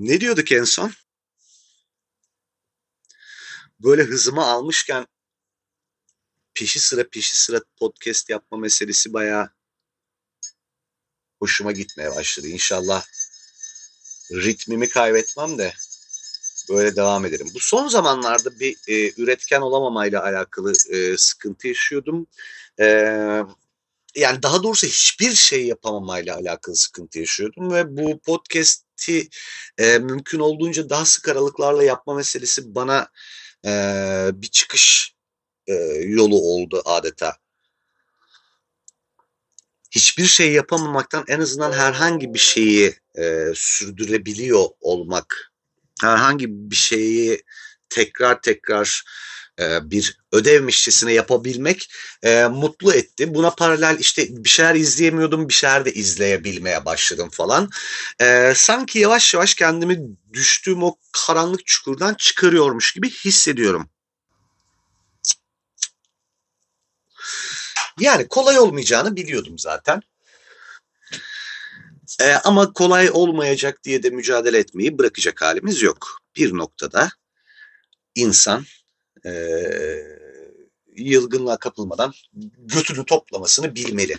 Ne diyorduk en son? Böyle hızımı almışken peşi sıra peşi sıra podcast yapma meselesi bayağı hoşuma gitmeye başladı. İnşallah ritmimi kaybetmem de böyle devam ederim. Bu son zamanlarda bir e, üretken olamamayla alakalı e, sıkıntı yaşıyordum. E, yani daha doğrusu hiçbir şey yapamamayla alakalı sıkıntı yaşıyordum ve bu podcast'i e, mümkün olduğunca daha sık aralıklarla yapma meselesi bana e, bir çıkış e, yolu oldu adeta. Hiçbir şey yapamamaktan en azından herhangi bir şeyi e, sürdürebiliyor olmak, herhangi bir şeyi tekrar tekrar e, bir ödevmişçesine yapabilmek e, mutlu etti. Buna paralel işte bir şeyler izleyemiyordum, bir şeyler de izleyebilmeye başladım falan. E, sanki yavaş yavaş kendimi düştüğüm o karanlık çukurdan çıkarıyormuş gibi hissediyorum. Yani kolay olmayacağını biliyordum zaten. Ee, ama kolay olmayacak diye de mücadele etmeyi bırakacak halimiz yok. Bir noktada insan e, yılgınlığa kapılmadan götünü toplamasını bilmeli.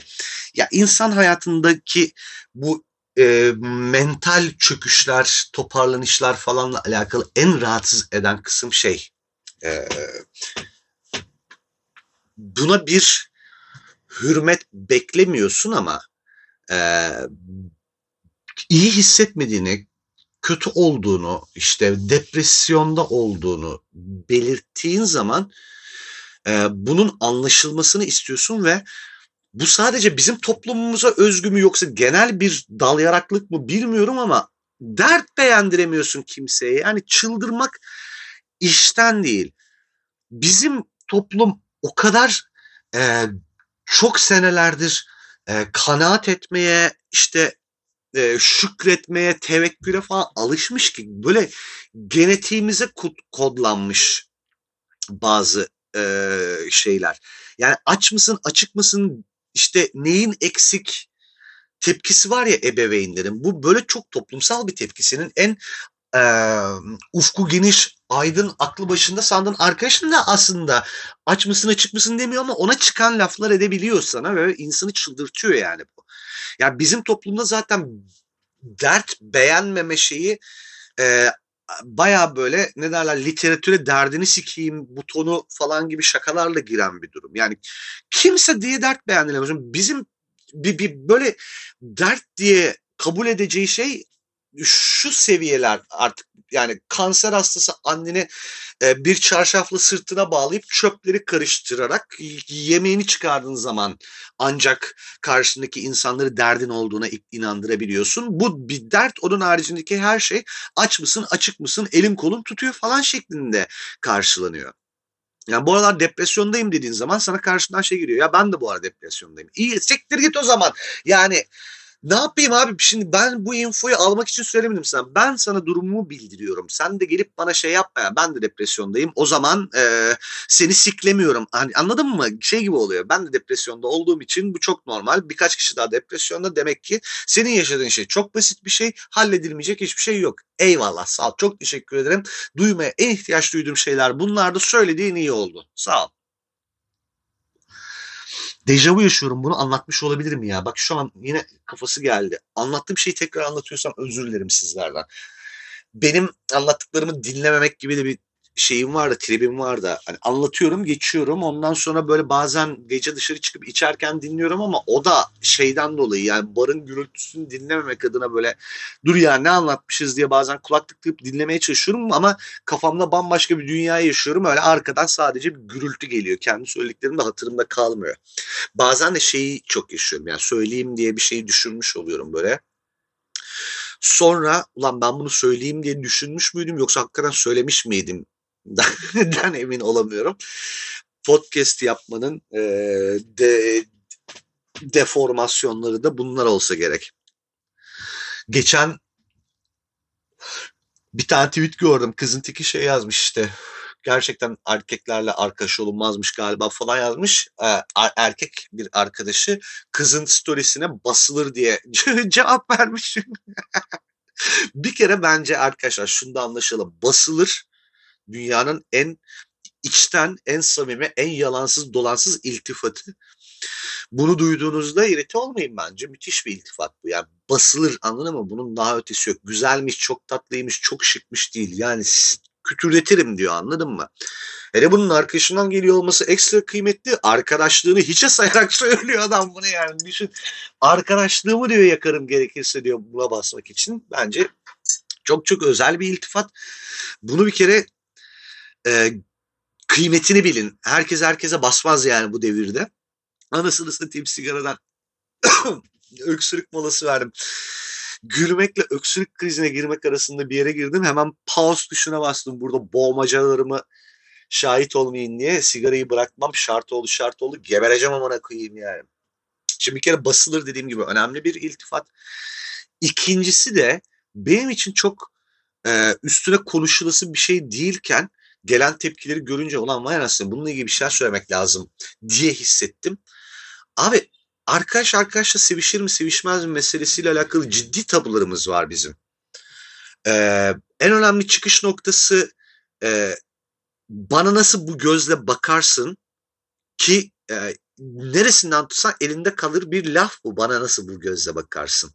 Ya insan hayatındaki bu e, mental çöküşler, toparlanışlar falanla alakalı en rahatsız eden kısım şey. E, buna bir hürmet beklemiyorsun ama e, iyi hissetmediğini, kötü olduğunu, işte depresyonda olduğunu belirttiğin zaman e, bunun anlaşılmasını istiyorsun ve bu sadece bizim toplumumuza özgü mü yoksa genel bir dal yaraklık mı bilmiyorum ama dert beğendiremiyorsun kimseye. Yani çıldırmak işten değil. Bizim toplum o kadar e, çok senelerdir e, kanaat etmeye işte e, şükretmeye, tevekküle falan alışmış ki böyle genetiğimize kodlanmış bazı e, şeyler. Yani aç mısın, açık mısın, işte neyin eksik tepkisi var ya ebeveynlerin. Bu böyle çok toplumsal bir tepkisinin en e, ufku geniş, aydın, aklı başında sandığın arkadaşın da aslında aç mısın açık mısın demiyor ama ona çıkan laflar edebiliyor sana ve insanı çıldırtıyor yani bu. Ya bizim toplumda zaten dert beğenmeme şeyi e, baya böyle ne derler literatüre derdini sikeyim butonu falan gibi şakalarla giren bir durum. Yani kimse diye dert beğendilemez. Bizim bir, bir böyle dert diye kabul edeceği şey şu seviyeler artık yani kanser hastası anneni e, bir çarşafla sırtına bağlayıp çöpleri karıştırarak yemeğini çıkardığın zaman ancak karşındaki insanları derdin olduğuna inandırabiliyorsun. Bu bir dert onun haricindeki her şey aç mısın açık mısın elin kolun tutuyor falan şeklinde karşılanıyor. Yani bu aralar depresyondayım dediğin zaman sana karşından şey geliyor. Ya ben de bu arada depresyondayım. İyi siktir git o zaman. Yani ne yapayım abi şimdi ben bu infoyu almak için söylemedim sana. Ben sana durumumu bildiriyorum. Sen de gelip bana şey yapma ya ben de depresyondayım. O zaman e, seni siklemiyorum. Hani anladın mı? Şey gibi oluyor. Ben de depresyonda olduğum için bu çok normal. Birkaç kişi daha depresyonda demek ki senin yaşadığın şey çok basit bir şey. Halledilmeyecek hiçbir şey yok. Eyvallah sağ ol. Çok teşekkür ederim. Duymaya en ihtiyaç duyduğum şeyler bunlar da söylediğin iyi oldu. Sağ ol dejavu yaşıyorum bunu anlatmış olabilirim ya. Bak şu an yine kafası geldi. Anlattığım şeyi tekrar anlatıyorsam özür dilerim sizlerden. Benim anlattıklarımı dinlememek gibi de bir şeyim var da tribim var da hani anlatıyorum geçiyorum. Ondan sonra böyle bazen gece dışarı çıkıp içerken dinliyorum ama o da şeyden dolayı yani barın gürültüsünü dinlememek adına böyle dur ya ne anlatmışız? diye bazen kulaklık takıp dinlemeye çalışıyorum ama kafamda bambaşka bir dünya yaşıyorum. Öyle arkadan sadece bir gürültü geliyor. Kendi söylediklerim de hatırımda kalmıyor. Bazen de şeyi çok yaşıyorum. Yani söyleyeyim diye bir şeyi düşünmüş oluyorum böyle. Sonra ulan ben bunu söyleyeyim diye düşünmüş müydüm yoksa hakikaten söylemiş miydim den emin olamıyorum. Podcast yapmanın e, de, deformasyonları da bunlar olsa gerek. Geçen bir tane tweet gördüm. Kızın teki şey yazmış işte. Gerçekten erkeklerle arkadaş olunmazmış galiba falan yazmış. Ee, erkek bir arkadaşı kızın storiesine basılır diye cevap vermiş. bir kere bence arkadaşlar şunu da anlaşalım. Basılır dünyanın en içten, en samimi, en yalansız, dolansız iltifatı. Bunu duyduğunuzda irite olmayın bence. Müthiş bir iltifat bu. Yani basılır anladın mı? Bunun daha ötesi yok. Güzelmiş, çok tatlıymış, çok şıkmış değil. Yani kütürletirim diyor anladın mı? Hele bunun arkadaşından geliyor olması ekstra kıymetli. Arkadaşlığını hiçe sayarak söylüyor adam bunu yani. Düşün. Arkadaşlığımı diyor yakarım gerekirse diyor buna basmak için. Bence çok çok özel bir iltifat. Bunu bir kere e, kıymetini bilin. Herkes herkese basmaz yani bu devirde. Anasını satayım sigaradan öksürük molası verdim. Gülmekle öksürük krizine girmek arasında bir yere girdim. Hemen pause tuşuna bastım. Burada boğmacalarımı şahit olmayın diye sigarayı bırakmam şart oldu şart oldu. Gebereceğim amına koyayım yani. Şimdi bir kere basılır dediğim gibi önemli bir iltifat. İkincisi de benim için çok e, üstüne konuşulası bir şey değilken gelen tepkileri görünce olan vay anasını bununla ilgili bir şeyler söylemek lazım diye hissettim. Abi arkadaş arkadaşla sevişir mi sevişmez mi meselesiyle alakalı ciddi tabularımız var bizim. Ee, en önemli çıkış noktası e, bana nasıl bu gözle bakarsın ki e, neresinden tutsan elinde kalır bir laf bu bana nasıl bu gözle bakarsın.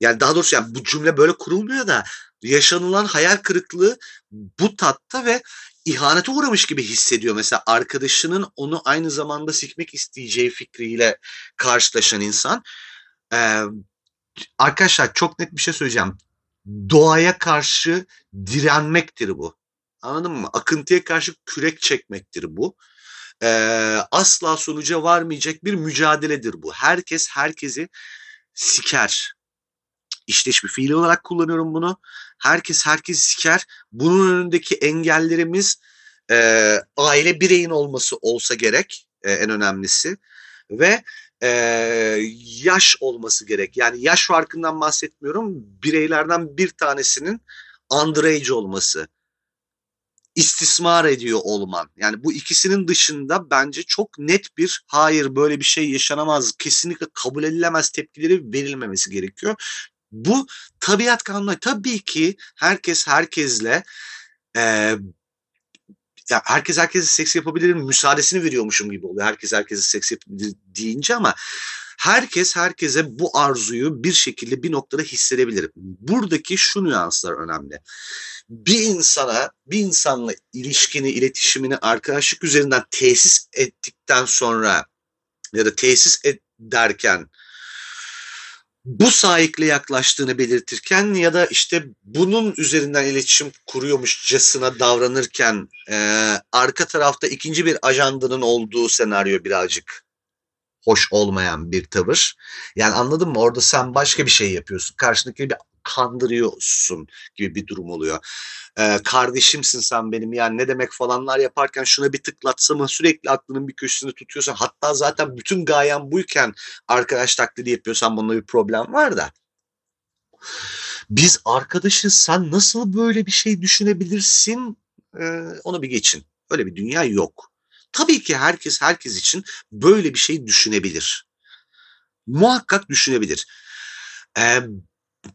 Yani daha doğrusu yani bu cümle böyle kurulmuyor da yaşanılan hayal kırıklığı bu tatta ve ihanete uğramış gibi hissediyor. Mesela arkadaşının onu aynı zamanda sikmek isteyeceği fikriyle karşılaşan insan. Ee, arkadaşlar çok net bir şey söyleyeceğim. Doğaya karşı direnmektir bu. Anladın mı? Akıntıya karşı kürek çekmektir bu. Ee, asla sonuca varmayacak bir mücadeledir bu. Herkes herkesi siker işleş bir fiil olarak kullanıyorum bunu. Herkes herkes siker. Bunun önündeki engellerimiz e, aile bireyin olması olsa gerek e, en önemlisi ve e, yaş olması gerek. Yani yaş farkından bahsetmiyorum. Bireylerden bir tanesinin underage olması istismar ediyor olman. Yani bu ikisinin dışında bence çok net bir hayır böyle bir şey yaşanamaz, kesinlikle kabul edilemez tepkileri verilmemesi gerekiyor. Bu tabiat kanunu. Tabii ki herkes herkesle e, ya herkes herkese seks yapabilir müsaadesini veriyormuşum gibi oluyor. Herkes herkese seks yapabilir deyince ama herkes herkese bu arzuyu bir şekilde bir noktada hissedebilir. Buradaki şu nüanslar önemli. Bir insana, bir insanla ilişkini, iletişimini arkadaşlık üzerinden tesis ettikten sonra ya da tesis ederken bu sahikle yaklaştığını belirtirken ya da işte bunun üzerinden iletişim kuruyormuşçasına davranırken e, arka tarafta ikinci bir ajandanın olduğu senaryo birazcık hoş olmayan bir tavır. Yani anladın mı? Orada sen başka bir şey yapıyorsun. Karşındaki bir kandırıyorsun gibi bir durum oluyor. Ee, kardeşimsin sen benim yani ne demek falanlar yaparken şuna bir tıklatsama sürekli aklının bir köşesinde tutuyorsan hatta zaten bütün gayen buyken arkadaş taklidi yapıyorsan bunda bir problem var da. Biz arkadaşız sen nasıl böyle bir şey düşünebilirsin ee, onu bir geçin. Öyle bir dünya yok. Tabii ki herkes herkes için böyle bir şey düşünebilir. Muhakkak düşünebilir. Ee,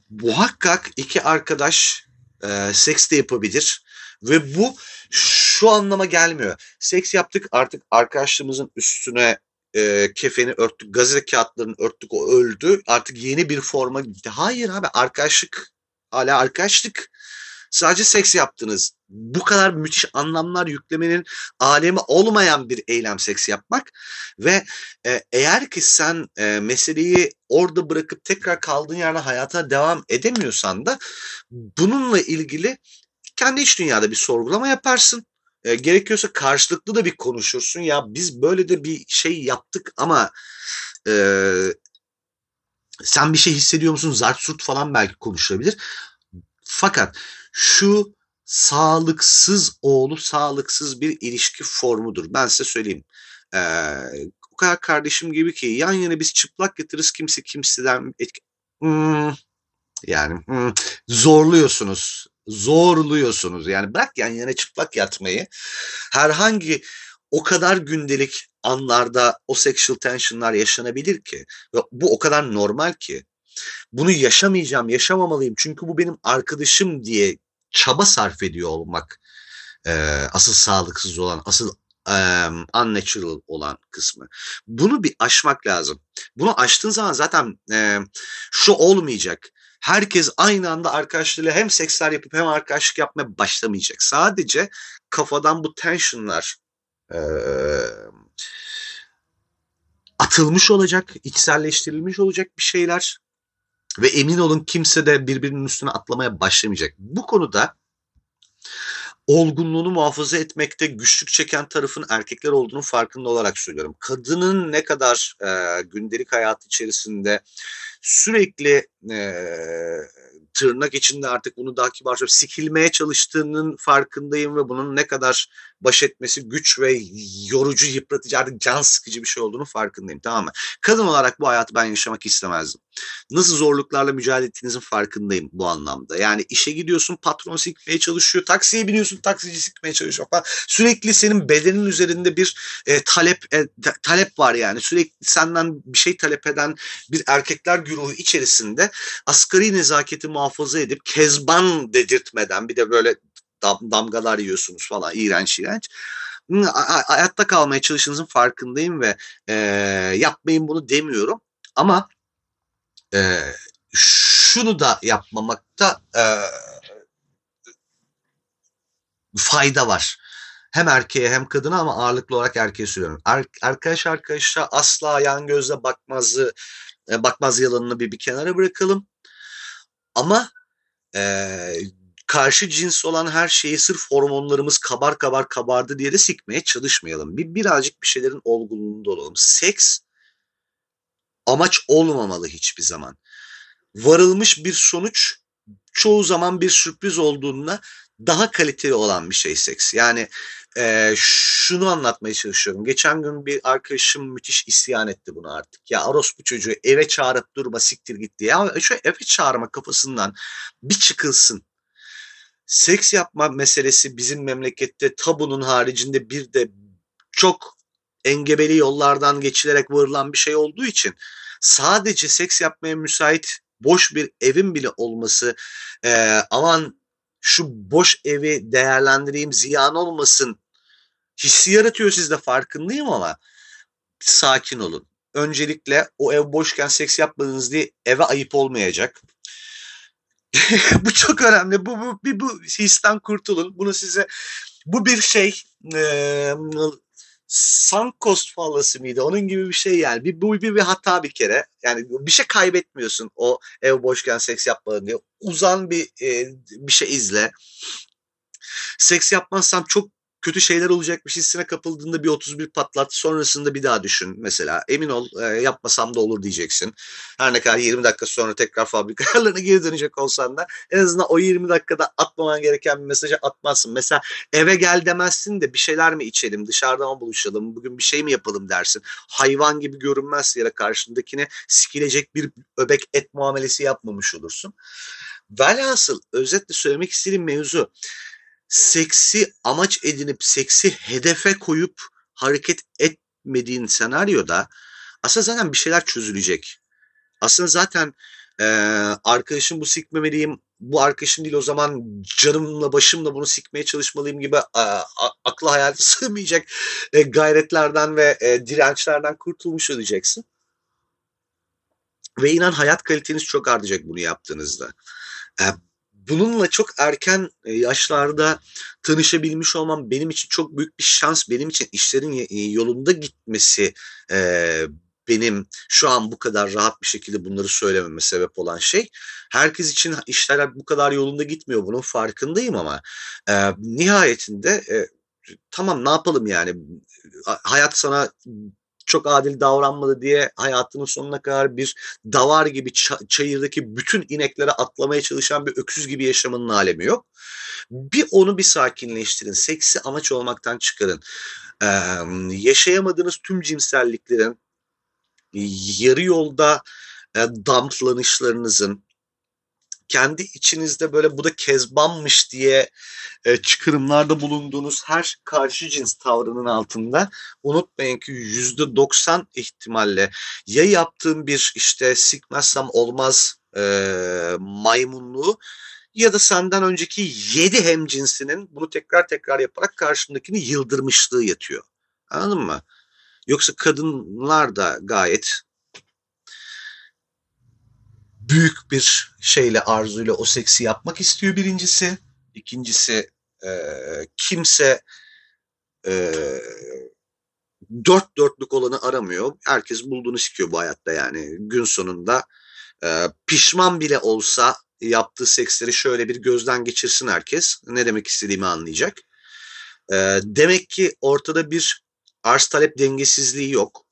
muhakkak iki arkadaş e, seks de yapabilir ve bu şu anlama gelmiyor. Seks yaptık artık arkadaşlığımızın üstüne e, kefeni örttük, gazete kağıtlarını örttük o öldü. Artık yeni bir forma gitti. Hayır abi arkadaşlık hala arkadaşlık. Sadece seks yaptınız. Bu kadar müthiş anlamlar yüklemenin alemi olmayan bir eylem seks yapmak ve e, eğer ki sen e, meseleyi orada bırakıp tekrar kaldığın yerde hayata devam edemiyorsan da bununla ilgili kendi iç dünyada bir sorgulama yaparsın. E, gerekiyorsa karşılıklı da bir konuşursun. Ya biz böyle de bir şey yaptık ama e, sen bir şey hissediyor musun? Zart surt falan belki konuşulabilir. Fakat şu sağlıksız oğlu sağlıksız bir ilişki formudur. Ben size söyleyeyim. Ee, o kadar kardeşim gibi ki yan yana biz çıplak yatırız kimse kimseden etki... Hmm, yani hmm, zorluyorsunuz. Zorluyorsunuz. Yani bırak yan yana çıplak yatmayı. Herhangi o kadar gündelik anlarda o sexual tensionlar yaşanabilir ki ve bu o kadar normal ki bunu yaşamayacağım, yaşamamalıyım çünkü bu benim arkadaşım diye çaba sarf ediyor olmak e, asıl sağlıksız olan, asıl e, unnatural olan kısmı. Bunu bir aşmak lazım. Bunu aştığın zaman zaten e, şu olmayacak. Herkes aynı anda arkadaşlarıyla hem seksler yapıp hem arkadaşlık yapmaya başlamayacak. Sadece kafadan bu tensionlar e, atılmış olacak, içselleştirilmiş olacak bir şeyler ve emin olun kimse de birbirinin üstüne atlamaya başlamayacak. Bu konuda olgunluğunu muhafaza etmekte güçlük çeken tarafın erkekler olduğunu farkında olarak söylüyorum. Kadının ne kadar e, gündelik hayat içerisinde sürekli e, tırnak içinde artık bunu daha kibar söyleyeyim, sikilmeye çalıştığının farkındayım ve bunun ne kadar baş etmesi güç ve yorucu, yıpratıcı, artık can sıkıcı bir şey olduğunu farkındayım tamam mı? Kadın olarak bu hayatı ben yaşamak istemezdim. Nasıl zorluklarla mücadele ettiğinizin farkındayım bu anlamda. Yani işe gidiyorsun patron sikmeye çalışıyor, taksiye biniyorsun taksici sikmeye çalışıyor falan. Sürekli senin bedenin üzerinde bir e, talep e, talep var yani. Sürekli senden bir şey talep eden bir erkekler güruhu içerisinde asgari nezaketi muhafaza edip kezban dedirtmeden bir de böyle damgalar yiyorsunuz falan iğrenç iğrenç hayatta kalmaya çalıştığınızın farkındayım ve e, yapmayın bunu demiyorum ama e, şunu da yapmamakta e, fayda var. Hem erkeğe hem kadına ama ağırlıklı olarak erkeğe söylüyorum. Ar arkadaş arkadaşa asla yan gözle bakmazı e, bakmaz yalanını bir bir kenara bırakalım. Ama e, karşı cins olan her şeyi sırf hormonlarımız kabar kabar kabardı diye de sikmeye çalışmayalım. Bir birazcık bir şeylerin olgunluğunda olalım. Seks amaç olmamalı hiçbir zaman. Varılmış bir sonuç çoğu zaman bir sürpriz olduğunda daha kaliteli olan bir şey seks. Yani e, şunu anlatmaya çalışıyorum. Geçen gün bir arkadaşım müthiş isyan etti bunu artık. Ya bu çocuğu eve çağırıp durma siktir git diye. Ya şu eve çağırma kafasından bir çıkılsın. Seks yapma meselesi bizim memlekette tabunun haricinde bir de çok engebeli yollardan geçilerek varılan bir şey olduğu için sadece seks yapmaya müsait boş bir evin bile olması e, aman şu boş evi değerlendireyim ziyan olmasın hissi yaratıyor sizde farkındayım ama sakin olun. Öncelikle o ev boşken seks yapmadınız diye eve ayıp olmayacak. bu çok önemli. Bu, bu, bir, bu histen kurtulun. Bunu size bu bir şey e, sunk cost fallası mıydı? Onun gibi bir şey yani. Bir, bu bir, bir hata bir kere. Yani bir şey kaybetmiyorsun o ev boşken seks yapmadın diye. Uzan bir e, bir şey izle. Seks yapmazsam çok kötü şeyler olacakmış hissine kapıldığında bir 31 patlat. Sonrasında bir daha düşün mesela. Emin ol e, yapmasam da olur diyeceksin. Her ne kadar 20 dakika sonra tekrar fabrika ayarlarına geri dönecek olsan da en azından o 20 dakikada atmaman gereken bir mesajı atmazsın. Mesela eve gel demezsin de bir şeyler mi içelim, dışarıda mı buluşalım, bugün bir şey mi yapalım dersin. Hayvan gibi görünmez yere karşındakine sikilecek bir öbek et muamelesi yapmamış olursun. Velhasıl özetle söylemek istediğim mevzu seksi amaç edinip seksi hedefe koyup hareket etmediğin senaryoda aslında zaten bir şeyler çözülecek. Aslında zaten e, arkadaşım bu sikmemeliyim, bu arkadaşım değil o zaman canımla başımla bunu sikmeye çalışmalıyım gibi a, akla hayal sığmayacak e, gayretlerden ve e, dirençlerden kurtulmuş olacaksın. Ve inan hayat kaliteniz çok artacak bunu yaptığınızda. E, bununla çok erken e, yaşlarda tanışabilmiş olmam benim için çok büyük bir şans. Benim için işlerin e, yolunda gitmesi e, benim şu an bu kadar rahat bir şekilde bunları söylememe sebep olan şey. Herkes için işler bu kadar yolunda gitmiyor. Bunun farkındayım ama nihayetinde tamam ne yapalım yani hayat sana çok adil davranmadı diye hayatının sonuna kadar bir davar gibi çayırdaki bütün ineklere atlamaya çalışan bir öküz gibi yaşamanın alemi yok. Bir onu bir sakinleştirin. Seksi amaç olmaktan çıkarın. Ee, yaşayamadığınız tüm cinselliklerin yarı yolda e, damplanışlarınızın kendi içinizde böyle bu da kezbanmış diye e, çıkarımlarda bulunduğunuz her karşı cins tavrının altında unutmayın ki yüzde doksan ihtimalle ya yaptığım bir işte sikmezsem olmaz e, maymunluğu ya da senden önceki yedi hem cinsinin bunu tekrar tekrar yaparak karşındakini yıldırmışlığı yatıyor. Anladın mı? Yoksa kadınlar da gayet büyük bir şeyle arzuyla o seksi yapmak istiyor birincisi. İkincisi e, kimse e, dört dörtlük olanı aramıyor. Herkes bulduğunu sikiyor bu hayatta yani. Gün sonunda e, pişman bile olsa yaptığı seksleri şöyle bir gözden geçirsin herkes. Ne demek istediğimi anlayacak. E, demek ki ortada bir arz talep dengesizliği yok.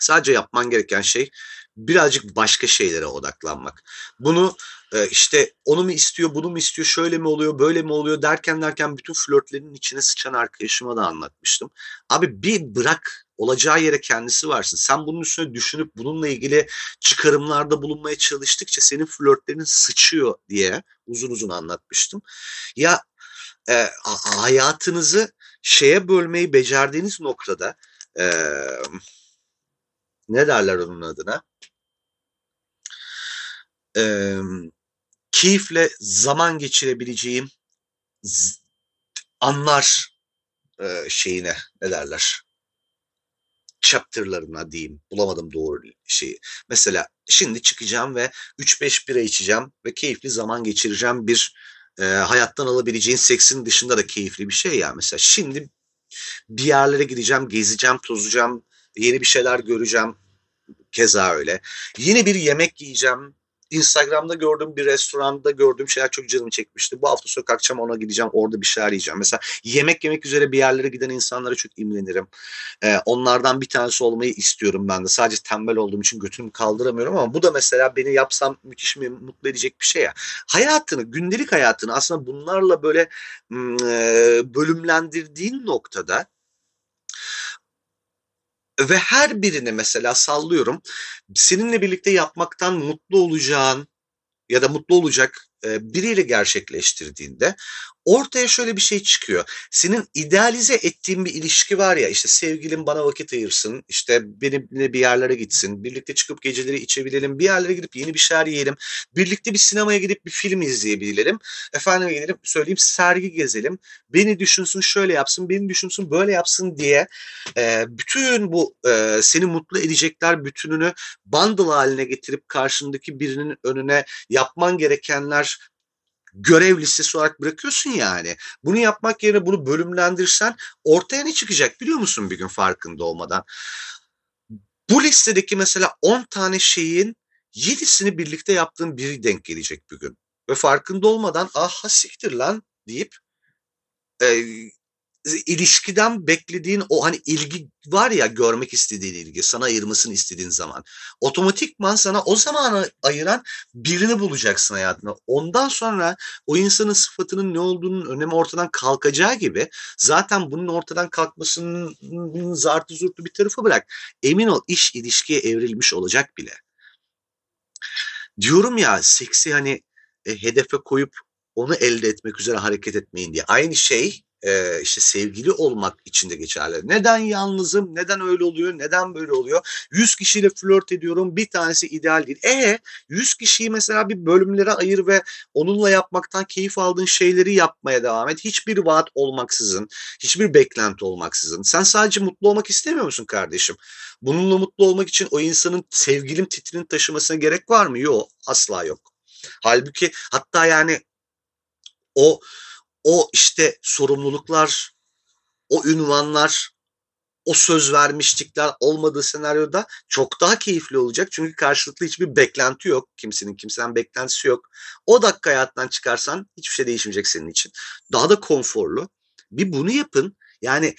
Sadece yapman gereken şey birazcık başka şeylere odaklanmak. Bunu e, işte onu mu istiyor, bunu mu istiyor, şöyle mi oluyor, böyle mi oluyor derken derken bütün flörtlerin içine sıçan arkadaşıma da anlatmıştım. Abi bir bırak olacağı yere kendisi varsın. Sen bunun üstüne düşünüp bununla ilgili çıkarımlarda bulunmaya çalıştıkça senin flörtlerin sıçıyor diye uzun uzun anlatmıştım. Ya e, hayatınızı şeye bölmeyi becerdiğiniz noktada e, ne derler onun adına? e, keyifle zaman geçirebileceğim anlar e, şeyine ne derler chapter'larına diyeyim. Bulamadım doğru şeyi. Mesela şimdi çıkacağım ve 3-5 bira içeceğim ve keyifli zaman geçireceğim bir e, hayattan alabileceğin seksin dışında da keyifli bir şey ya. Mesela şimdi bir yerlere gideceğim, gezeceğim, tozacağım, yeni bir şeyler göreceğim. Keza öyle. Yine bir yemek yiyeceğim, Instagram'da gördüğüm bir restoranda gördüğüm şeyler çok canımı çekmişti. Bu hafta sonu akşam ona gideceğim orada bir şeyler yiyeceğim. Mesela yemek yemek üzere bir yerlere giden insanlara çok imrenirim. Ee, onlardan bir tanesi olmayı istiyorum ben de. Sadece tembel olduğum için götümü kaldıramıyorum ama bu da mesela beni yapsam müthiş mi mutlu edecek bir şey ya. Hayatını, gündelik hayatını aslında bunlarla böyle bölümlendirdiğin noktada ve her birini mesela sallıyorum seninle birlikte yapmaktan mutlu olacağın ya da mutlu olacak biriyle gerçekleştirdiğinde ortaya şöyle bir şey çıkıyor. Senin idealize ettiğin bir ilişki var ya işte sevgilim bana vakit ayırsın, işte benimle bir yerlere gitsin, birlikte çıkıp geceleri içebilelim, bir yerlere gidip yeni bir şeyler yiyelim, birlikte bir sinemaya gidip bir film izleyebilelim, efendim gidelim söyleyeyim sergi gezelim, beni düşünsün şöyle yapsın, beni düşünsün böyle yapsın diye e, bütün bu e, seni mutlu edecekler bütününü bundle haline getirip karşındaki birinin önüne yapman gerekenler görev listesi olarak bırakıyorsun yani. Bunu yapmak yerine bunu bölümlendirsen ortaya ne çıkacak biliyor musun bir gün farkında olmadan? Bu listedeki mesela 10 tane şeyin 7'sini birlikte yaptığın biri denk gelecek bir gün. Ve farkında olmadan aha siktir lan deyip e, ilişkiden beklediğin o hani ilgi var ya görmek istediğin ilgi sana ayırmasını istediğin zaman otomatikman sana o zamanı ayıran birini bulacaksın hayatına. Ondan sonra o insanın sıfatının ne olduğunun önemi ortadan kalkacağı gibi zaten bunun ortadan kalkmasının zartı zurtlu bir tarafı bırak. Emin ol iş ilişkiye evrilmiş olacak bile. Diyorum ya seksi hani e, hedefe koyup onu elde etmek üzere hareket etmeyin diye. Aynı şey e, işte sevgili olmak için de geçerli. Neden yalnızım? Neden öyle oluyor? Neden böyle oluyor? 100 kişiyle flört ediyorum. Bir tanesi ideal değil. E 100 kişiyi mesela bir bölümlere ayır ve onunla yapmaktan keyif aldığın şeyleri yapmaya devam et. Hiçbir vaat olmaksızın, hiçbir beklenti olmaksızın. Sen sadece mutlu olmak istemiyor musun kardeşim? Bununla mutlu olmak için o insanın sevgilim titrini taşımasına gerek var mı? Yok. Asla yok. Halbuki hatta yani o o işte sorumluluklar, o ünvanlar, o söz vermişlikler olmadığı senaryoda çok daha keyifli olacak. Çünkü karşılıklı hiçbir beklenti yok. Kimsenin kimseden beklentisi yok. O dakika hayattan çıkarsan hiçbir şey değişmeyecek senin için. Daha da konforlu. Bir bunu yapın. Yani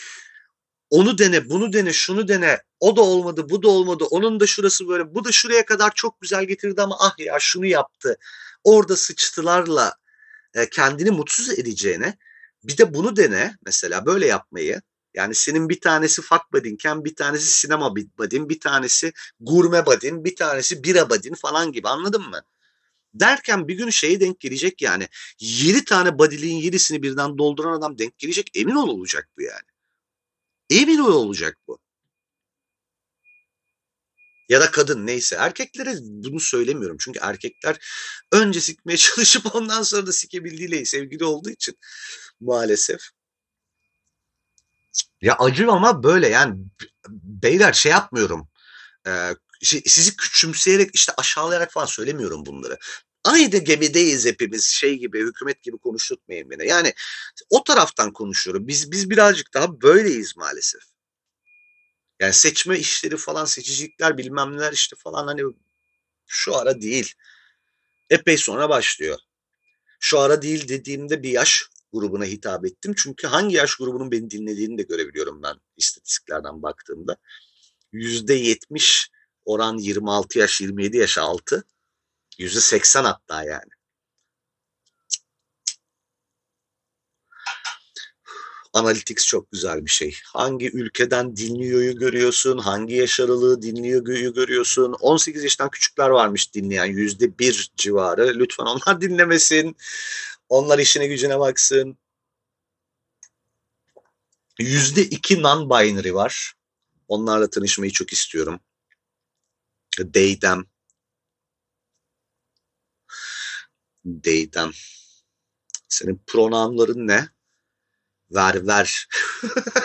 onu dene, bunu dene, şunu dene. O da olmadı, bu da olmadı. Onun da şurası böyle, bu da şuraya kadar çok güzel getirdi ama ah ya şunu yaptı. Orada sıçtılarla e, kendini mutsuz edeceğine bir de bunu dene mesela böyle yapmayı. Yani senin bir tanesi fuck buddy'nken bir tanesi sinema buddy'n, bir tanesi gurme buddy'n, bir tanesi bira buddy'n falan gibi anladın mı? Derken bir gün şeye denk gelecek yani. 7 tane bodyliğin 7'sini birden dolduran adam denk gelecek. Emin ol olacak bu yani. Emin ol olacak bu. Ya da kadın neyse. Erkeklere bunu söylemiyorum. Çünkü erkekler önce sikmeye çalışıp ondan sonra da sikebildiğiyle sevgili olduğu için maalesef. Ya acı ama böyle yani beyler şey yapmıyorum. Ee, sizi küçümseyerek işte aşağılayarak falan söylemiyorum bunları. Aynı gemideyiz hepimiz şey gibi hükümet gibi konuşturtmayın beni. Yani o taraftan konuşuyorum. Biz biz birazcık daha böyleyiz maalesef. Yani seçme işleri falan seçicilikler bilmem neler işte falan hani şu ara değil. Epey sonra başlıyor. Şu ara değil dediğimde bir yaş grubuna hitap ettim. Çünkü hangi yaş grubunun beni dinlediğini de görebiliyorum ben istatistiklerden baktığımda. %70 oran 26 yaş 27 yaş altı. %80 hatta yani. Analytics çok güzel bir şey. Hangi ülkeden dinliyoryu görüyorsun, hangi yaş aralığı dinliyoryu görüyorsun. 18 yaştan küçükler varmış dinleyen yüzde bir civarı. Lütfen onlar dinlemesin. Onlar işine gücüne baksın. Yüzde iki non-binary var. Onlarla tanışmayı çok istiyorum. They, them. Senin pronounların ne? Ver, ver.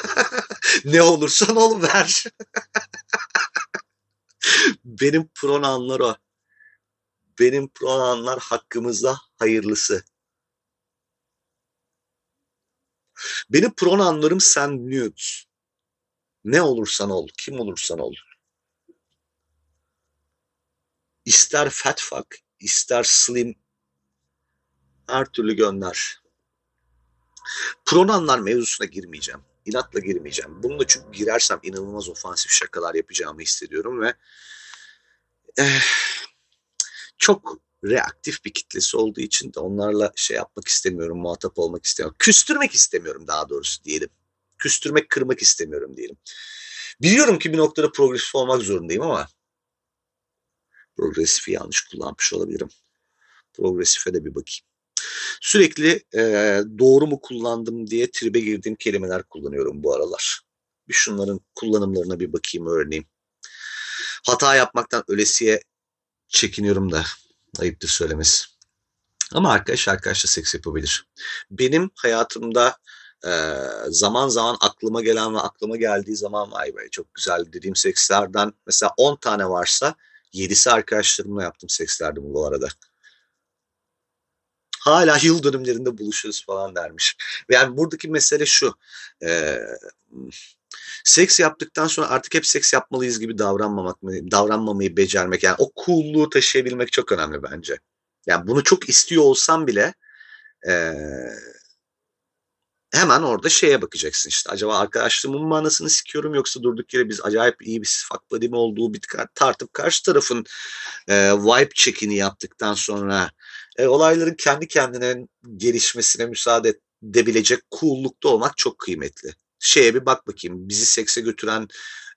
ne olursan ol ver. Benim pronounlar o. Benim pronounlar hakkımızda hayırlısı. Benim pronounlarım sen nude. Ne olursan ol, kim olursan ol. İster fat fuck, ister slim her türlü gönder. Pronounlar mevzusuna girmeyeceğim. İnatla girmeyeceğim. Bununla çünkü girersem inanılmaz ofansif şakalar yapacağımı hissediyorum ve eh, çok reaktif bir kitlesi olduğu için de onlarla şey yapmak istemiyorum, muhatap olmak istemiyorum. Küstürmek istemiyorum daha doğrusu diyelim. Küstürmek, kırmak istemiyorum diyelim. Biliyorum ki bir noktada progresif olmak zorundayım ama progresifi yanlış kullanmış olabilirim. Progresife de bir bakayım. Sürekli e, doğru mu kullandım diye tribe girdiğim kelimeler kullanıyorum bu aralar. Bir şunların kullanımlarına bir bakayım öğreneyim. Hata yapmaktan ölesiye çekiniyorum da ayıptır söylemesi. Ama arkadaş arkadaşla seks yapabilir. Benim hayatımda e, zaman zaman aklıma gelen ve aklıma geldiği zaman vay be çok güzel dediğim sekslerden mesela 10 tane varsa 7'si arkadaşlarımla yaptım sekslerdi bu arada hala yıl dönümlerinde buluşuyoruz falan dermiş. Yani buradaki mesele şu. E, seks yaptıktan sonra artık hep seks yapmalıyız gibi davranmamak davranmamayı becermek. Yani o coolluğu taşıyabilmek çok önemli bence. Yani bunu çok istiyor olsam bile e, hemen orada şeye bakacaksın işte. Acaba arkadaşlığımın manasını sikiyorum yoksa durduk yere biz acayip iyi bir fuck buddy mi olduğu bir tartıp karşı tarafın e, vibe check'ini yaptıktan sonra e, olayların kendi kendine gelişmesine müsaade edebilecek cool'lukta olmak çok kıymetli. Şeye bir bak bakayım bizi sekse götüren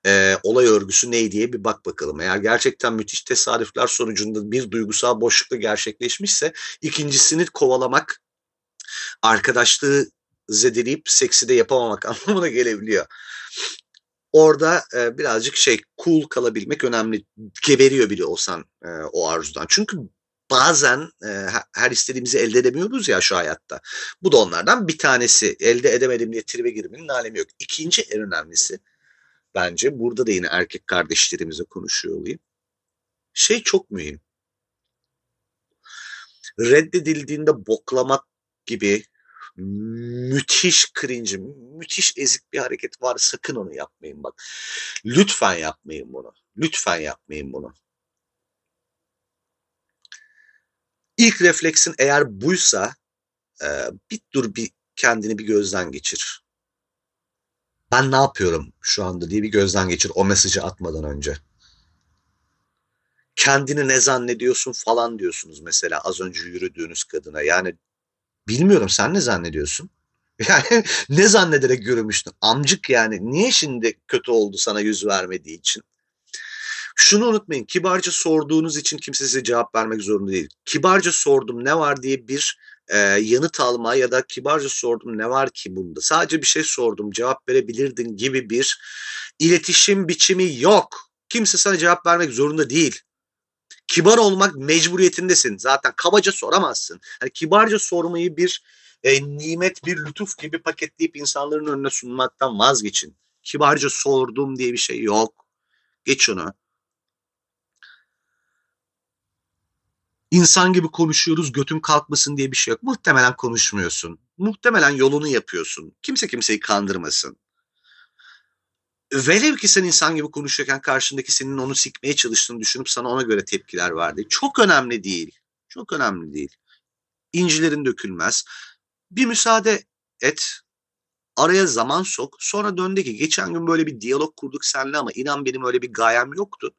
e, olay örgüsü ne diye bir bak bakalım. Eğer gerçekten müthiş tesadüfler sonucunda bir duygusal boşlukla gerçekleşmişse ikincisini kovalamak arkadaşlığı zedeleyip seksi de yapamamak anlamına gelebiliyor. Orada e, birazcık şey cool kalabilmek önemli. Geberiyor bile olsan e, o arzudan. Çünkü bazen e, her istediğimizi elde edemiyoruz ya şu hayatta. Bu da onlardan bir tanesi. Elde edemedim diye tribe girmenin alemi yok. İkinci en önemlisi bence burada da yine erkek kardeşlerimize konuşuyor olayım. Şey çok mühim. Reddedildiğinde boklamak gibi müthiş cringe, müthiş ezik bir hareket var. Sakın onu yapmayın bak. Lütfen yapmayın bunu. Lütfen yapmayın bunu. İlk refleksin eğer buysa e, bir dur bir kendini bir gözden geçir. Ben ne yapıyorum şu anda diye bir gözden geçir o mesajı atmadan önce. Kendini ne zannediyorsun falan diyorsunuz mesela az önce yürüdüğünüz kadına. Yani bilmiyorum sen ne zannediyorsun? Yani ne zannederek yürümüştün? Amcık yani. Niye şimdi kötü oldu sana yüz vermediği için? Şunu unutmayın. Kibarca sorduğunuz için kimse size cevap vermek zorunda değil. Kibarca sordum ne var diye bir e, yanıt alma ya da kibarca sordum ne var ki bunda. Sadece bir şey sordum cevap verebilirdin gibi bir iletişim biçimi yok. Kimse sana cevap vermek zorunda değil. Kibar olmak mecburiyetindesin. Zaten kabaca soramazsın. Yani kibarca sormayı bir e, nimet, bir lütuf gibi paketleyip insanların önüne sunmaktan vazgeçin. Kibarca sordum diye bir şey yok. Geç onu. İnsan gibi konuşuyoruz götün kalkmasın diye bir şey yok. Muhtemelen konuşmuyorsun. Muhtemelen yolunu yapıyorsun. Kimse kimseyi kandırmasın. Velev ki sen insan gibi konuşuyorken karşındaki senin onu sikmeye çalıştığını düşünüp sana ona göre tepkiler verdi. Çok önemli değil. Çok önemli değil. İncilerin dökülmez. Bir müsaade et. Araya zaman sok. Sonra döndü ki geçen gün böyle bir diyalog kurduk seninle ama inan benim öyle bir gayem yoktu.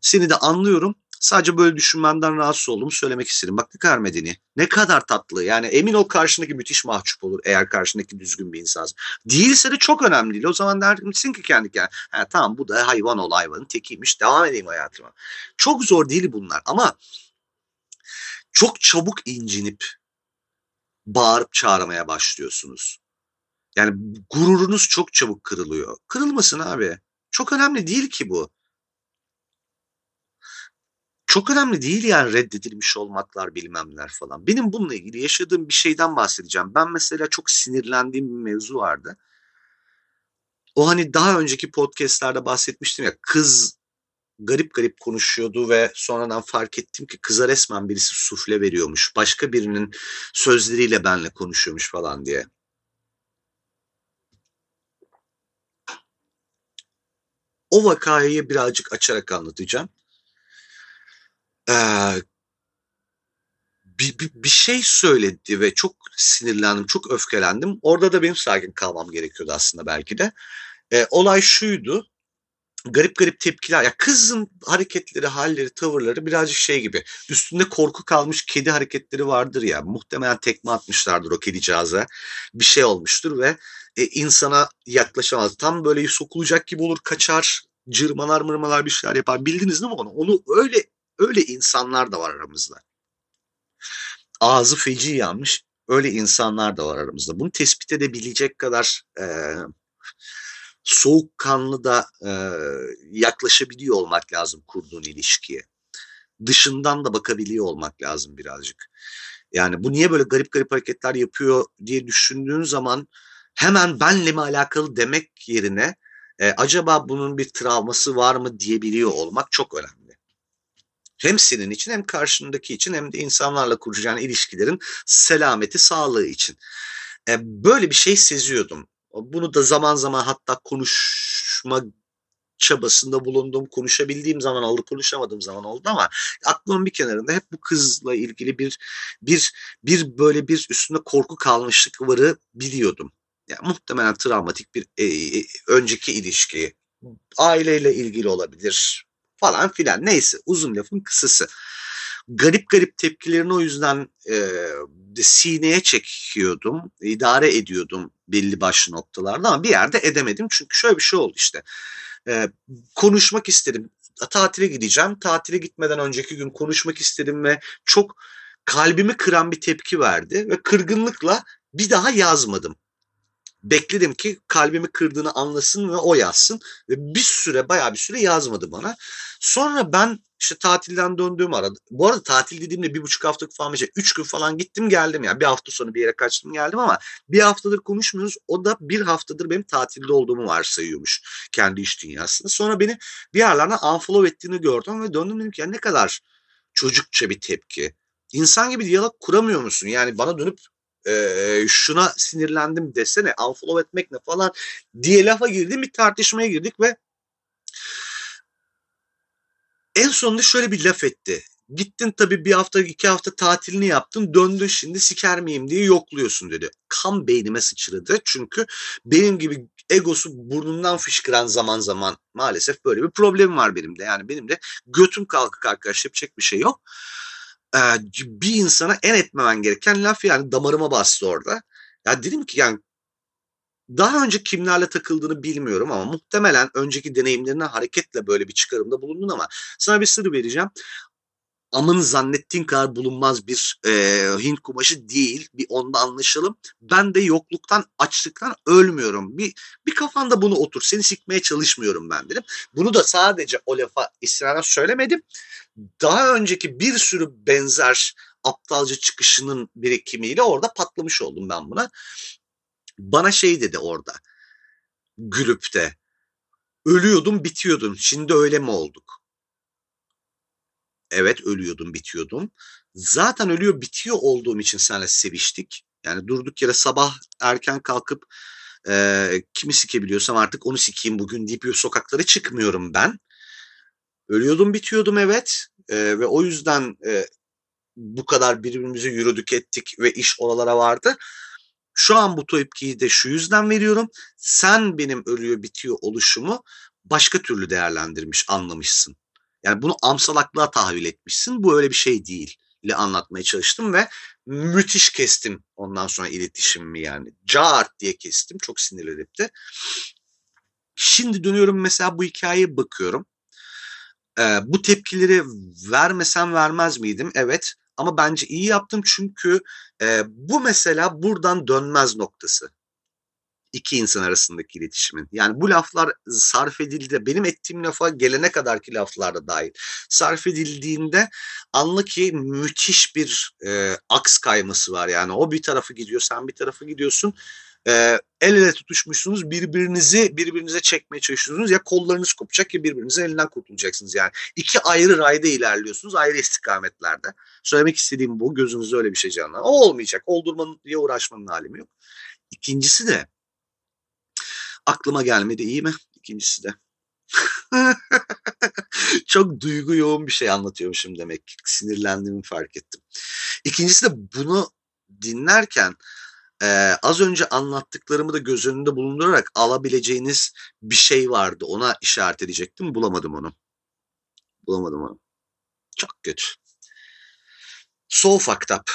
Seni de anlıyorum. Sadece böyle düşünmenden rahatsız oldum söylemek istedim. Bak ne kadar medeni. Ne kadar tatlı. Yani emin ol karşındaki müthiş mahcup olur eğer karşındaki düzgün bir insansın. Değilse de çok önemli değil. O zaman dersin ki kendi kendine. Ha, tamam bu da hayvan ol hayvanın tekiymiş. Devam edeyim hayatıma. Çok zor değil bunlar ama çok çabuk incinip bağırıp çağırmaya başlıyorsunuz. Yani gururunuz çok çabuk kırılıyor. Kırılmasın abi. Çok önemli değil ki bu çok önemli değil yani reddedilmiş olmaklar bilmemler falan. Benim bununla ilgili yaşadığım bir şeyden bahsedeceğim. Ben mesela çok sinirlendiğim bir mevzu vardı. O hani daha önceki podcastlerde bahsetmiştim ya kız garip garip konuşuyordu ve sonradan fark ettim ki kıza resmen birisi sufle veriyormuş. Başka birinin sözleriyle benle konuşuyormuş falan diye. O vakayı birazcık açarak anlatacağım Eee bir, bir, bir şey söyledi ve çok sinirlendim, çok öfkelendim. Orada da benim sakin kalmam gerekiyordu aslında belki de. E, olay şuydu. Garip garip tepkiler. Ya kızın hareketleri, halleri, tavırları birazcık şey gibi. Üstünde korku kalmış kedi hareketleri vardır ya. Muhtemelen tekme atmışlardır o kedicağıza. Bir şey olmuştur ve e, insana yaklaşamaz. Tam böyle sokulacak gibi olur, kaçar, cırmalar mırmalar bir şeyler yapar. Bildiniz değil mi onu? Onu öyle Öyle insanlar da var aramızda. Ağzı feci yanmış öyle insanlar da var aramızda. Bunu tespit edebilecek kadar e, soğukkanlı da e, yaklaşabiliyor olmak lazım kurduğun ilişkiye. Dışından da bakabiliyor olmak lazım birazcık. Yani bu niye böyle garip garip hareketler yapıyor diye düşündüğün zaman hemen benle mi alakalı demek yerine e, acaba bunun bir travması var mı diyebiliyor olmak çok önemli hem senin için hem karşındaki için hem de insanlarla kuracağın ilişkilerin selameti, sağlığı için. E, böyle bir şey seziyordum. Bunu da zaman zaman hatta konuşma çabasında bulundum. Konuşabildiğim zaman oldu, konuşamadığım zaman oldu ama aklımın bir kenarında hep bu kızla ilgili bir bir bir böyle bir üstünde korku kalmışlık varı biliyordum. Yani muhtemelen travmatik bir e, e, önceki ilişki aileyle ilgili olabilir falan filan. Neyse uzun lafın kısası. Garip garip tepkilerini o yüzden e, sineye çekiyordum, idare ediyordum belli başlı noktalarda ama bir yerde edemedim. Çünkü şöyle bir şey oldu işte. E, konuşmak istedim. Tatile gideceğim. Tatile gitmeden önceki gün konuşmak istedim ve çok kalbimi kıran bir tepki verdi ve kırgınlıkla bir daha yazmadım bekledim ki kalbimi kırdığını anlasın ve o yazsın. Ve bir süre bayağı bir süre yazmadı bana. Sonra ben işte tatilden döndüğüm arada. Bu arada tatil dediğimde bir buçuk haftalık falan şey. Üç gün falan gittim geldim yani. Bir hafta sonra bir yere kaçtım geldim ama bir haftadır konuşmuyoruz. O da bir haftadır benim tatilde olduğumu varsayıyormuş kendi iş dünyasında. Sonra beni bir yerlerden unfollow ettiğini gördüm ve döndüm dedim ki ya ne kadar çocukça bir tepki. İnsan gibi diyalog kuramıyor musun? Yani bana dönüp e, şuna sinirlendim desene unfollow etmek ne falan diye lafa girdim bir tartışmaya girdik ve en sonunda şöyle bir laf etti. Gittin tabii bir hafta iki hafta tatilini yaptın döndün şimdi siker miyim diye yokluyorsun dedi. Kan beynime sıçradı çünkü benim gibi egosu burnundan fışkıran zaman zaman maalesef böyle bir problem var benim de. Yani benim de götüm kalkık arkadaş yapacak bir şey yok e, bir insana en etmemen gereken laf yani damarıma bastı orada. Ya dedim ki yani Daha önce kimlerle takıldığını bilmiyorum ama muhtemelen önceki deneyimlerinden hareketle böyle bir çıkarımda bulundun ama sana bir sır vereceğim amın zannettiğin kadar bulunmaz bir e, Hint kumaşı değil. Bir onda anlaşalım. Ben de yokluktan, açlıktan ölmüyorum. Bir, bir kafanda bunu otur. Seni sikmeye çalışmıyorum ben dedim. Bunu da sadece o lafa istinaden söylemedim. Daha önceki bir sürü benzer aptalca çıkışının birikimiyle orada patlamış oldum ben buna. Bana şey dedi orada. Gülüp de. Ölüyordun bitiyordun. Şimdi öyle mi olduk? Evet ölüyordum bitiyordum. Zaten ölüyor bitiyor olduğum için seninle seviştik. Yani durduk yere sabah erken kalkıp e, kimi sikebiliyorsam artık onu sikeyim bugün deyip sokaklara çıkmıyorum ben. Ölüyordum bitiyordum evet e, ve o yüzden e, bu kadar birbirimize yürüdük ettik ve iş oralara vardı. Şu an bu tepkiyi de şu yüzden veriyorum. Sen benim ölüyor bitiyor oluşumu başka türlü değerlendirmiş, anlamışsın. Yani bunu amsalaklığa tahvil etmişsin. Bu öyle bir şey değil ile anlatmaya çalıştım ve müthiş kestim ondan sonra iletişimimi yani. Cart diye kestim. Çok sinirlenip de. Şimdi dönüyorum mesela bu hikayeye bakıyorum. Ee, bu tepkileri vermesem vermez miydim? Evet. Ama bence iyi yaptım çünkü e, bu mesela buradan dönmez noktası iki insan arasındaki iletişimin. Yani bu laflar sarf edildi. Benim ettiğim lafa gelene kadarki laflar da dahil. Sarf edildiğinde anla ki müthiş bir e, aks kayması var. Yani o bir tarafı gidiyor, sen bir tarafı gidiyorsun. E, el ele tutuşmuşsunuz, birbirinizi birbirinize çekmeye çalışıyorsunuz. Ya kollarınız kopacak ya birbirinizin elinden kurtulacaksınız. Yani iki ayrı rayda ilerliyorsunuz, ayrı istikametlerde. Söylemek istediğim bu. Gözünüzde öyle bir şey canlı. O olmayacak. Oldurmanın diye uğraşmanın alemi yok. İkincisi de Aklıma gelmedi iyi mi? İkincisi de. Çok duygu yoğun bir şey anlatıyormuşum demek ki. Sinirlendiğimi fark ettim. İkincisi de bunu dinlerken e, az önce anlattıklarımı da göz önünde bulundurarak alabileceğiniz bir şey vardı. Ona işaret edecektim. Bulamadım onu. Bulamadım onu. Çok kötü. So fucked up.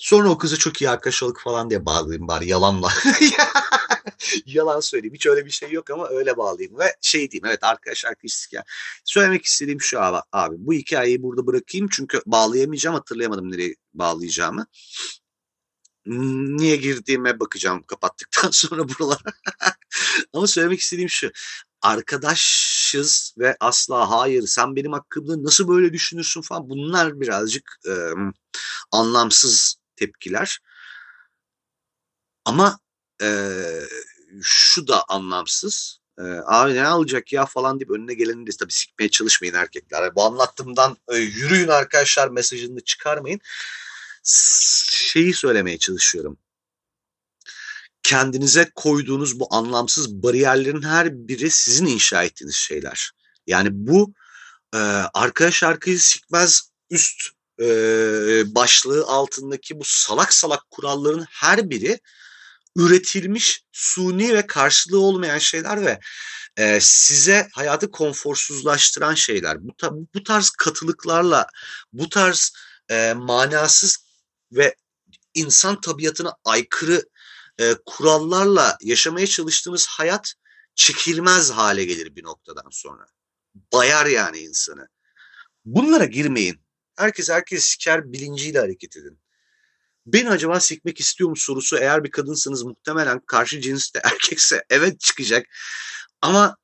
Sonra o kızı çok iyi arkadaş olduk falan diye bağlayayım bari yalanla. Yalan söyleyeyim. Hiç öyle bir şey yok ama öyle bağlayayım. Ve şey diyeyim evet arkadaş arkadaşlık ya. Söylemek istediğim şu abi, abi bu hikayeyi burada bırakayım çünkü bağlayamayacağım hatırlayamadım nereye bağlayacağımı. Niye girdiğime bakacağım kapattıktan sonra buralara. ama söylemek istediğim şu arkadaşız ve asla hayır sen benim hakkımda nasıl böyle düşünürsün falan bunlar birazcık e, anlamsız tepkiler. Ama e, şu da anlamsız. E, abi ne alacak ya falan deyip önüne geleni de tabii sikmeye çalışmayın erkekler. Bu anlattığımdan e, yürüyün arkadaşlar mesajını çıkarmayın. Şeyi söylemeye çalışıyorum. Kendinize koyduğunuz bu anlamsız bariyerlerin her biri sizin inşa ettiğiniz şeyler. Yani bu e, arkadaş arkayı sikmez üst e, başlığı altındaki bu salak salak kuralların her biri üretilmiş suni ve karşılığı olmayan şeyler ve e, size hayatı konforsuzlaştıran şeyler. Bu, bu tarz katılıklarla, bu tarz e, manasız ve insan tabiatına aykırı e, kurallarla yaşamaya çalıştığınız hayat çekilmez hale gelir bir noktadan sonra. Bayar yani insanı. Bunlara girmeyin. Herkes herkes siker bilinciyle hareket edin. Beni acaba sikmek istiyor mu sorusu eğer bir kadınsınız muhtemelen karşı cinste erkekse evet çıkacak. Ama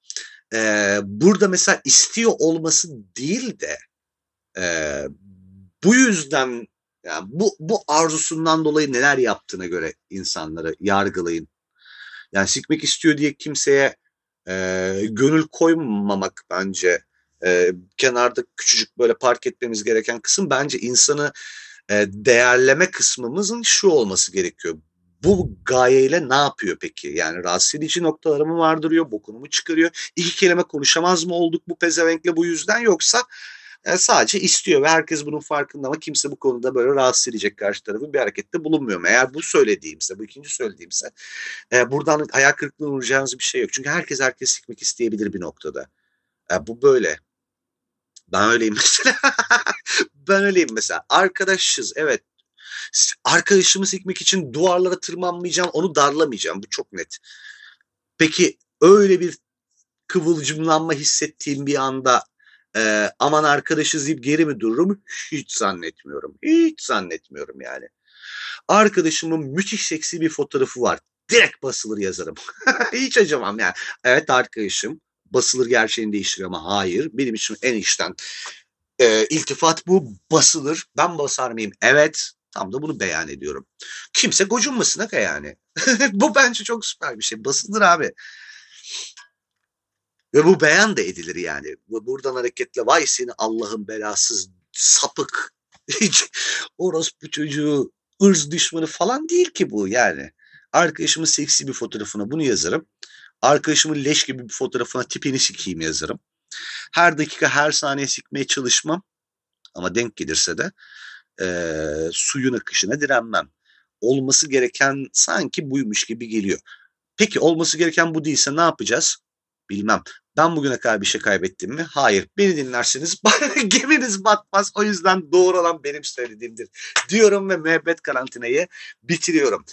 e, burada mesela istiyor olması değil de e, bu yüzden yani bu, bu arzusundan dolayı neler yaptığına göre insanları yargılayın. Yani sikmek istiyor diye kimseye e, gönül koymamak bence e, kenarda küçücük böyle park etmemiz gereken kısım bence insanı e, değerleme kısmımızın şu olması gerekiyor. Bu gayeyle ne yapıyor peki? Yani rahatsız edici noktaları mı vardırıyor, bokunu mu çıkarıyor? İki kelime konuşamaz mı olduk bu pezevenkle bu yüzden yoksa e, sadece istiyor ve herkes bunun farkında ama kimse bu konuda böyle rahatsız edecek karşı tarafı bir harekette bulunmuyor mu? Eğer bu söylediğimse, bu ikinci söylediğimse e, buradan hayal kırıklığına uğrayacağınız bir şey yok. Çünkü herkes herkes sikmek isteyebilir bir noktada. E, bu böyle. Ben öyleyim mesela. ben öyleyim mesela. Arkadaşız evet. Arkadaşımı sikmek için duvarlara tırmanmayacağım, onu darlamayacağım. Bu çok net. Peki öyle bir kıvılcımlanma hissettiğim bir anda e, aman arkadaşız deyip geri mi dururum? Hiç zannetmiyorum. Hiç zannetmiyorum yani. Arkadaşımın müthiş seksi bir fotoğrafı var. Direkt basılır yazarım. Hiç acımam yani. Evet arkadaşım basılır gerçeğini değiştiriyor ama hayır. Benim için en içten e, iltifat bu basılır. Ben basar mıyım? Evet. Tam da bunu beyan ediyorum. Kimse gocunmasın aga yani. bu bence çok süper bir şey. Basılır abi. Ve bu beyan da edilir yani. Bu- Buradan hareketle vay seni Allah'ın belasız sapık orospu çocuğu ırz düşmanı falan değil ki bu yani. Arkadaşımın seksi bir fotoğrafına bunu yazarım. Arkadaşımın leş gibi bir fotoğrafına tipini sikeyim yazarım. Her dakika her saniye sikmeye çalışmam. Ama denk gelirse de eee, suyun akışına direnmem. Olması gereken sanki buymuş gibi geliyor. Peki olması gereken bu değilse ne yapacağız? Bilmem. Ben bugüne kadar bir şey kaybettim mi? Hayır. Beni dinlerseniz geminiz batmaz. O yüzden doğru olan benim söylediğimdir. Diyorum ve müebbet karantinayı bitiriyorum.